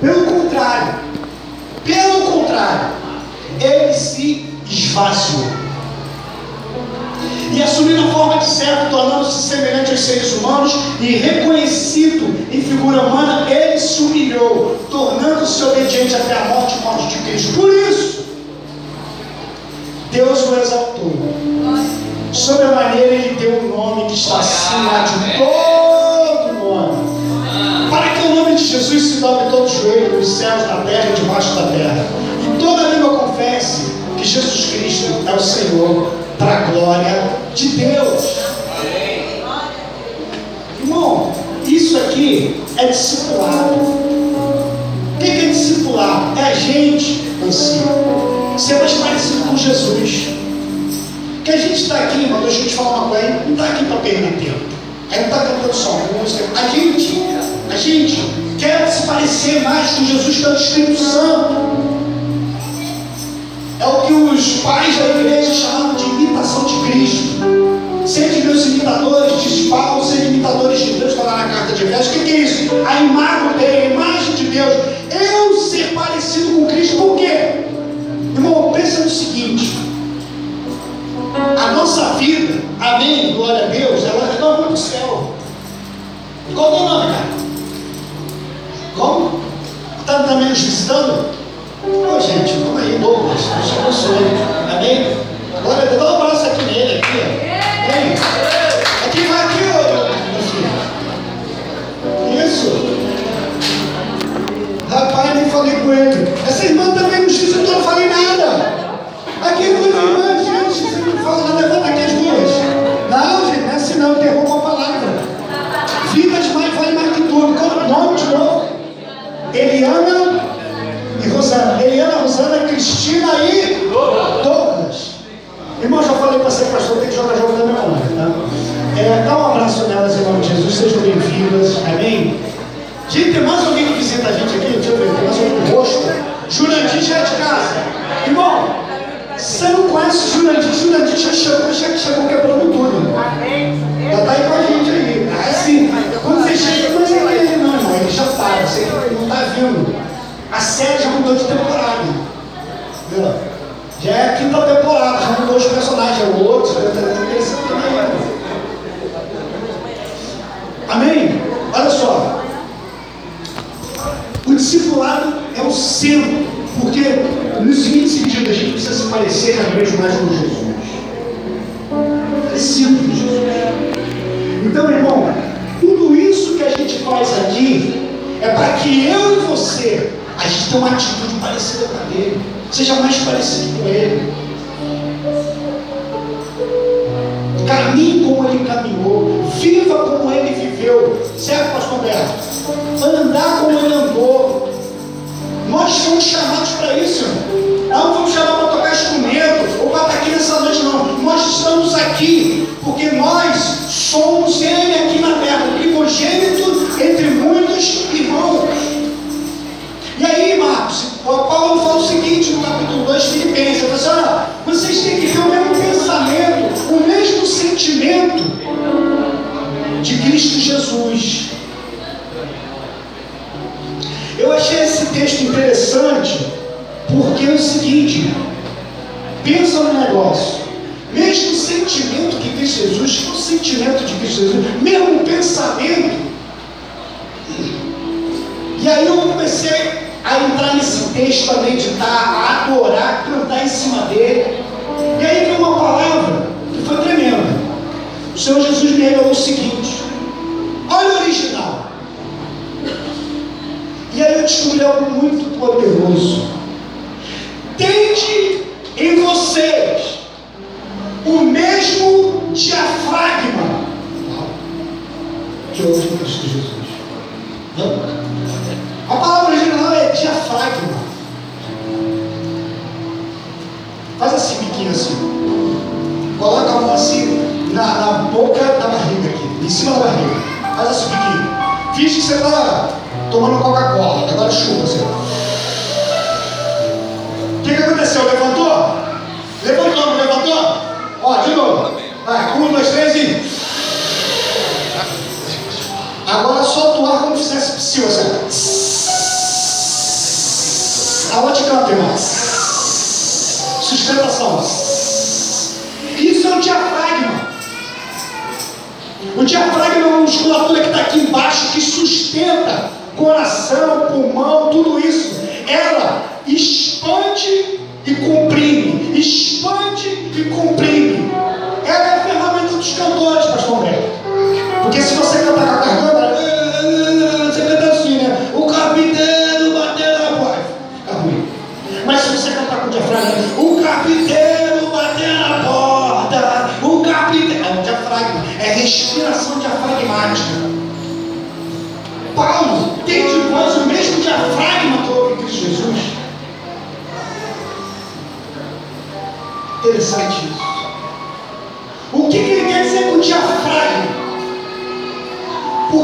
Pelo contrário, pelo contrário, ele se esvaziou. E assumindo a forma de servo, tornando-se semelhante aos seres humanos e reconhecido em figura humana, ele se humilhou, tornando-se obediente até a morte e morte de Cristo. Por isso, Deus o exaltou. Sobre a maneira, ele deu um nome que está acima de todo nome de Jesus se dobre todo o joelho nos céus, na terra e debaixo da terra. E toda língua confesse que Jesus Cristo é o Senhor, para a glória de Deus. Irmão, isso aqui é discipulado. O que é discipulado? É a gente em si. Ser mais parecido com Jesus. Que a gente está aqui, irmão, deixa eu te falar uma coisa, não está aqui para perder tempo. A gente está cantando só música. A gente, a gente quer se parecer mais com Jesus pelo Espírito Santo. É o que os pais da igreja chamavam de imitação de Cristo. Sede meus imitadores, diz Paulo, sede imitadores de Deus, está lá na carta de Efésios. O que, é isso? A imagem dele, a imagem de Deus. Eu ser parecido com Cristo, por quê? Irmão, pensa no seguinte: a nossa vida, amém, glória a Deus, ela retorna para o céu. Qual é o nome, visitando? Ô gente, vamos aí, Douglas, Deus te abençoe. Amém? Glória a Deus, Ser pastor, tem que jogar jogo da minha honra, tá? É, dá um abraço nelas em nome de Jesus, sejam bem-vindas, amém? Gente, tem mais alguém que visita a gente aqui? Deixa eu ver, tem mais alguém com rosto? Jurandir já é de casa. Irmão, você não conhece Jurandir, Jurandir já chegou, já chegou quebrando tudo. Já está aí com a gente aí. Assim, quando você chega, não é ele não, irmão, ele já está, você não está vindo. A série já mudou de temporada. Entendeu? Já é a quinta temporada, já mudou os é outro, está interessante também. Amém? Olha só. O discipulado é o centro, porque no seguinte sentido, a gente precisa se parecer cada vez mais com Jesus. Parecido com Jesus. Então, irmão, tudo isso que a gente faz aqui é para que eu e você a gente tem uma atitude parecida com a dele. Seja mais parecido com ele. Caminhe como ele caminhou. Viva como ele viveu. Certo, pastor Berto? Andar como interessante porque é o seguinte, pensa no negócio, mesmo sentimento que Cristo Jesus, o sentimento de Cristo Jesus, mesmo pensamento. E aí eu comecei a entrar nesse texto, a meditar, a adorar, a cantar em cima dele. E aí veio uma palavra que foi tremenda. O Senhor Jesus me revelou o seguinte: olha o original. Descobri algo muito poderoso. Tende Vai, um, dois, três e. Agora solta o ar como se fizesse psiu assim. canto, irmão. Sustentação. Isso é o diafragma. O diafragma é uma musculatura que está aqui embaixo que sustenta coração, pulmão, tudo isso. Ela expande e comprime, expande e comprime. Ela é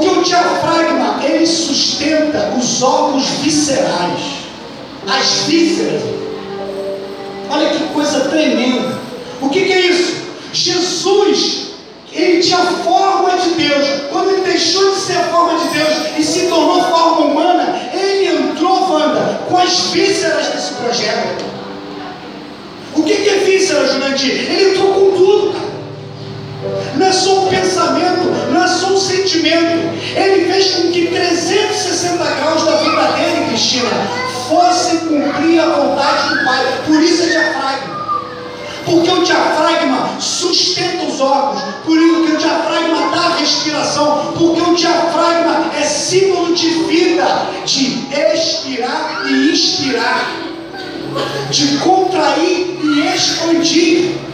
Porque o diafragma ele sustenta os órgãos viscerais, as vísceras. Olha que coisa tremenda. O que, que é isso? Jesus, ele tinha forma de Deus. Quando ele deixou de ser a forma de Deus e se tornou forma humana, ele entrou, Wanda, com as vísceras desse projeto. O que, que é víscera, Jurandir? Ele entrou com tudo, cara. Não é só um pensamento, só um sentimento. Ele fez com que 360 graus da vida dele, Cristina, fosse cumprir a vontade do Pai. Por isso é diafragma. Porque o diafragma sustenta os órgãos, por isso que o diafragma dá respiração, porque o diafragma é símbolo de vida, de expirar e inspirar de contrair e expandir.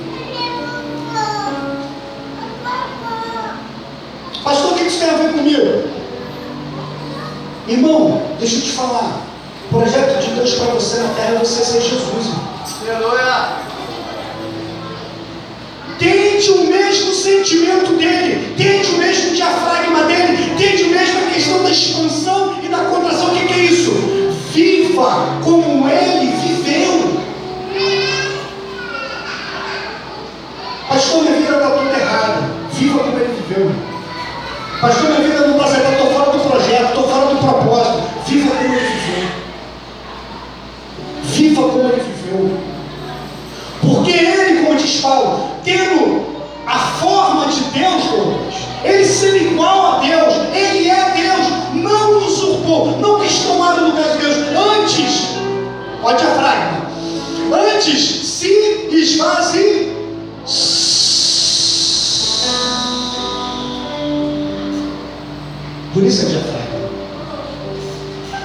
Pastor, o que isso tem a ver comigo? Irmão, deixa eu te falar. O projeto de Deus para você na terra é você ser Jesus. Aleluia! Tente o mesmo sentimento dele, tente o mesmo diafragma dele, tente o mesmo a questão da expansão e da contração. O que, que é isso? Viva como ele Porque ele, como diz Paulo, tendo a forma de Deus, ele sendo igual a Deus, ele é Deus, não usurpou, não quis tomar o lugar de Deus. Antes, olha a antes se esvazie. Por isso é diafragma.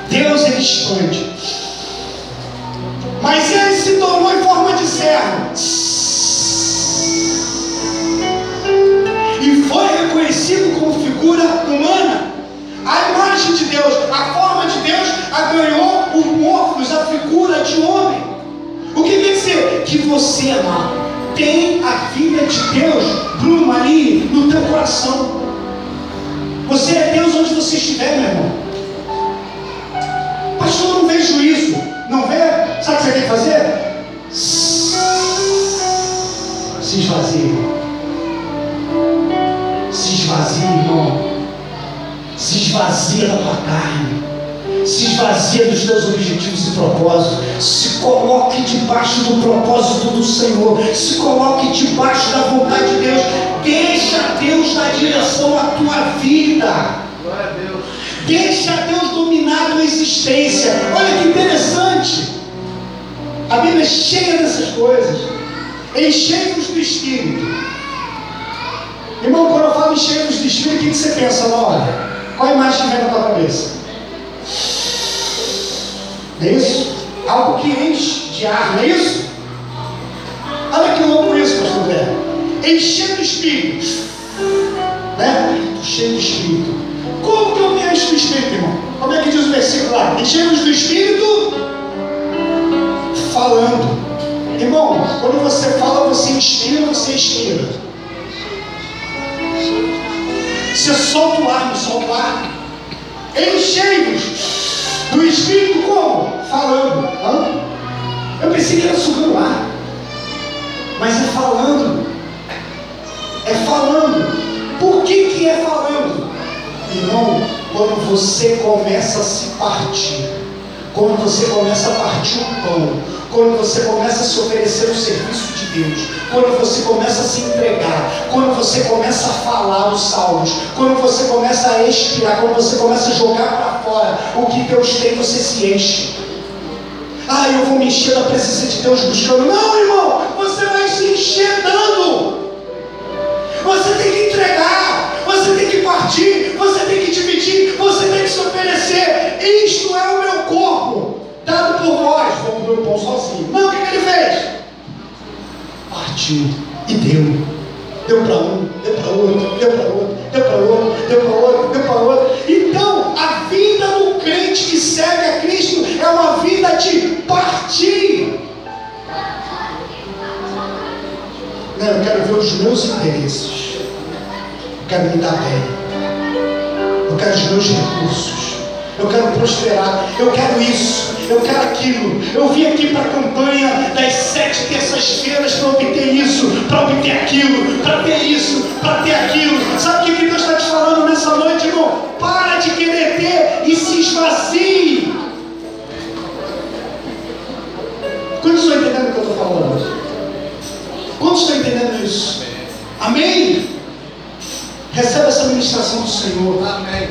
Deus ele expande. Mas ele Deus, a forma de Deus, a ganhou o morfos, a figura de homem. O que quer dizer? Que você, amado, tem a vida de Deus, Bruno, ali no teu coração. Você é Deus onde você estiver, meu irmão. Pastor, não vejo isso. Não vê? Sabe o que você tem que fazer? Se esvazie. Se esvazie, irmão. Se esvazia da tua carne. Se esvazia dos teus objetivos e propósitos. Se coloque debaixo do propósito do Senhor. Se coloque debaixo da vontade de Deus. Deixa Deus dar direção à tua vida. Glória a Deus. Deixa Deus dominar a tua existência. Olha que interessante. A Bíblia é cheia dessas coisas. Enchei-vos do Espírito. Irmão, quando eu falo enchei-vos do Espírito, o que você pensa na hora? Qual a imagem que vem na tua cabeça? Não é isso? Algo que enche de ar, não é isso? Olha que louco isso, pastor Bé. Encher do Espírito. Né? Cheio do Espírito. Como que eu me encho do Espírito, irmão? Como é que diz o versículo lá? Enchemos do Espírito falando. Irmão, quando você fala, você inspira, você expira. Você solta o ar, não solta o ar. Enchei-vos do Espírito como? Falando. Hã? Eu pensei que era sugando ar. Mas é falando. É falando. Por que, que é falando? Irmão, quando você começa a se partir, quando você começa a partir o pão, quando você começa a se oferecer o serviço de Deus, quando você começa a se entregar, quando você começa a falar os salmos, quando você começa a expirar, quando você começa a jogar para fora o que Deus tem, você se enche. Ah, eu vou me encher da presença de Deus buscando. Não, irmão, você vai se encher dando. Você tem que entregar, você tem que partir, você tem que dividir, você tem que se oferecer. Isto é o meu corpo, dado por vós. Vamos ver o pão sozinho. Não, o que, que ele fez? Partiu e deu. Deu para um, deu para outro, deu para outro, deu para outro, deu para outro, deu para outro. Então, a vida do crente que segue a Cristo é uma vida de partir. Não, eu quero ver os meus interesses. Eu quero me dar bem. Eu quero os meus recursos. Eu quero prosperar. Eu quero isso. Eu quero aquilo. Eu vim aqui para a campanha das sete terças-feiras para obter isso, para obter aquilo, para ter isso, para ter aquilo. Sabe o que Deus está te falando nessa noite, irmão? Para de querer ter e se esvazie. Quantos estão entendendo o que eu estou falando? Quantos estão entendendo isso? Amém? Recebe essa ministração do Senhor. Amém.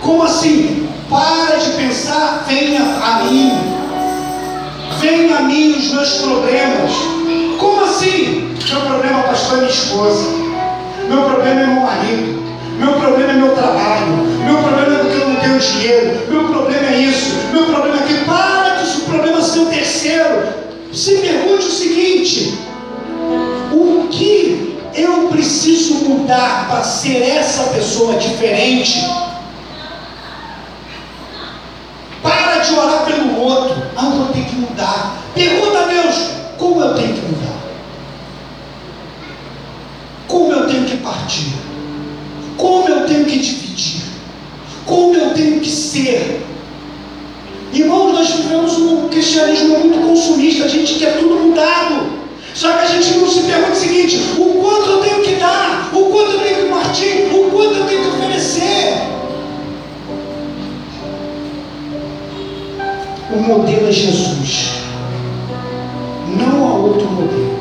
Como assim? Para de pensar, venha a mim. Venha a mim os meus problemas. Como assim? Meu problema, pastor, é minha esposa. Meu problema é meu marido. Meu problema é meu trabalho. Meu problema é porque eu não tenho dinheiro. Meu problema é isso. Meu problema é que para de o problema ser o terceiro. Se pergunte o seguinte: o que eu preciso mudar para ser essa pessoa diferente? Para de orar pelo outro. Ah, eu tenho que mudar. Pergunta a Deus: como eu tenho que mudar? Como eu tenho que partir? Como eu tenho que dividir? Como eu tenho que ser? Irmãos, nós vivemos um cristianismo muito consumista, a gente quer tudo mudado. Só que a gente não se pergunta o seguinte: o quanto eu tenho que dar, o quanto eu tenho que partir, o quanto eu tenho que oferecer. O modelo é Jesus, não há outro modelo.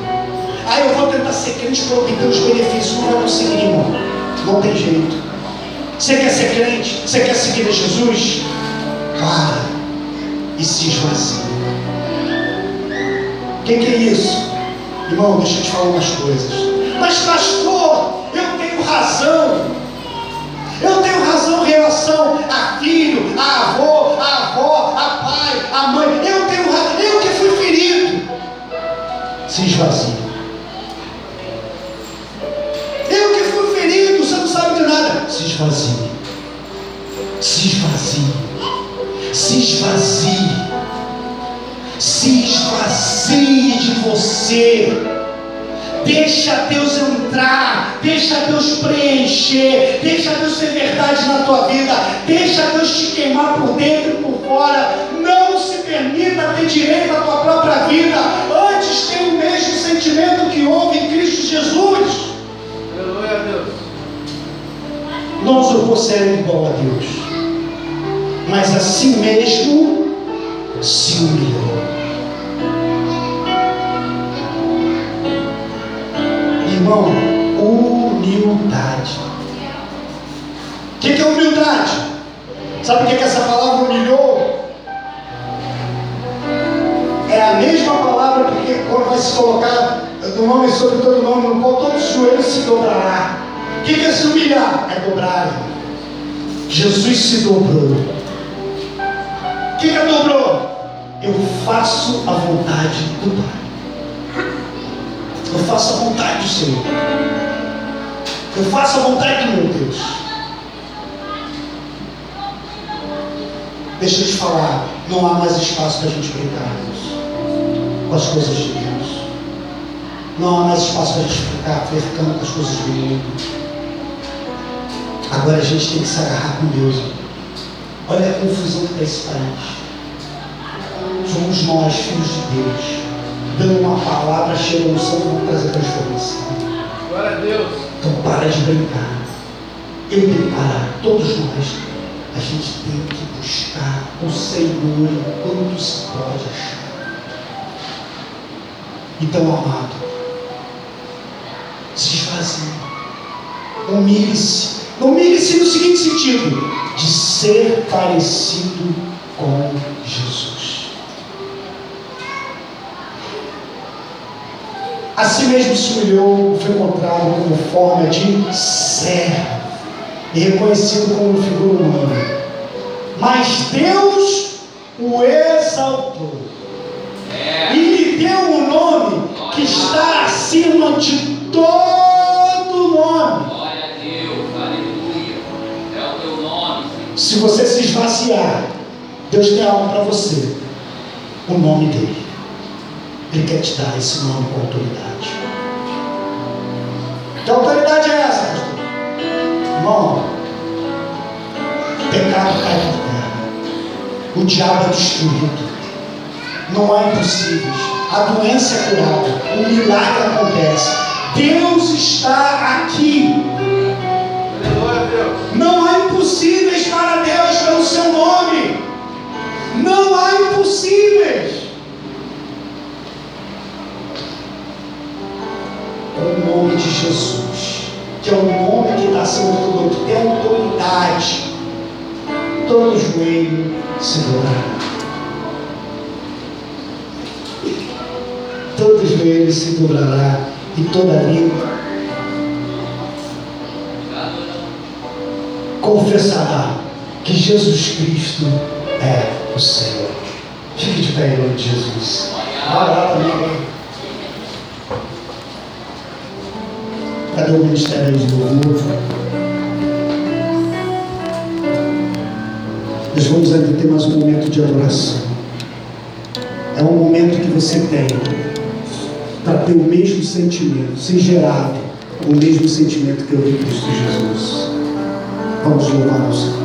Ah, eu vou tentar ser crente para obter os benefícios, não vai conseguir, irmão. Não tem jeito. Você quer ser crente? Você quer seguir a Jesus? Para e se esvazie. O que, que é isso? Irmão, deixa eu te falar umas coisas. Mas, pastor, eu tenho razão. Eu tenho razão em relação a filho, a avô, tua vida, deixa Deus te queimar por dentro e por fora. Não se permita ter direito à tua própria vida. Antes tenha o mesmo sentimento que houve em Cristo Jesus. Aleluia a Deus. Não usurpou ser igual a Deus, mas a si mesmo se humilhou. Sabe o que, que essa palavra humilhou? É a mesma palavra porque quando vai se colocar no nome sobre todo nome, no qual todos os joelhos se dobrará. O que, que é se humilhar? É dobrar. Jesus se dobrou. O que, que é dobrou? Eu faço a vontade do Pai. Eu faço a vontade do Senhor. Eu faço a vontade do meu Deus. Deixa eu te falar, não há mais espaço para a gente brincar, Deus, com as coisas de Deus. Não há mais espaço para a gente ficar flertando com as coisas do mundo. Agora a gente tem que se agarrar com Deus. Olha a confusão que está esse país somos nós, filhos de Deus, dando uma palavra de unção que vai trazer transformação. Glória a Deus. Então para de brincar. Eu tenho que parar, todos nós. A gente tem que buscar o Senhor enquanto se pode achar. Então, amado, se esvazie, humilhe-se. Humilhe-se no seguinte sentido: de ser parecido com Jesus. Assim mesmo se humilhou, foi encontrado como forma de servo e reconhecido como figura humana. Mas Deus o exaltou e lhe deu um nome que está acima de todo nome. Glória a Deus, aleluia. É o teu nome, Senhor. Se você se esvaziar, Deus tem algo para você. O nome dele. Ele quer te dar esse nome com autoridade. Que autoridade é essa? Irmão, o pecado cai por terra. O diabo é destruído. Não há impossíveis. A doença é curada. O milagre acontece. Deus está aqui. Não há impossíveis para Deus pelo seu nome. Não há impossíveis. O nome de Jesus, que é o acima de tudo, tem autoridade, todo joelho se dobrará. Todo joelho se dobrará e toda língua confessará que Jesus Cristo é o Senhor. Fique de pé em nome de Jesus. Vai lá comigo. Cadê o ministério de? Nós vamos ainda ter mais um momento de adoração. É um momento que você tem para ter o mesmo sentimento, ser gerado o mesmo sentimento que eu vi em Cristo Jesus. Vamos louvar o Senhor.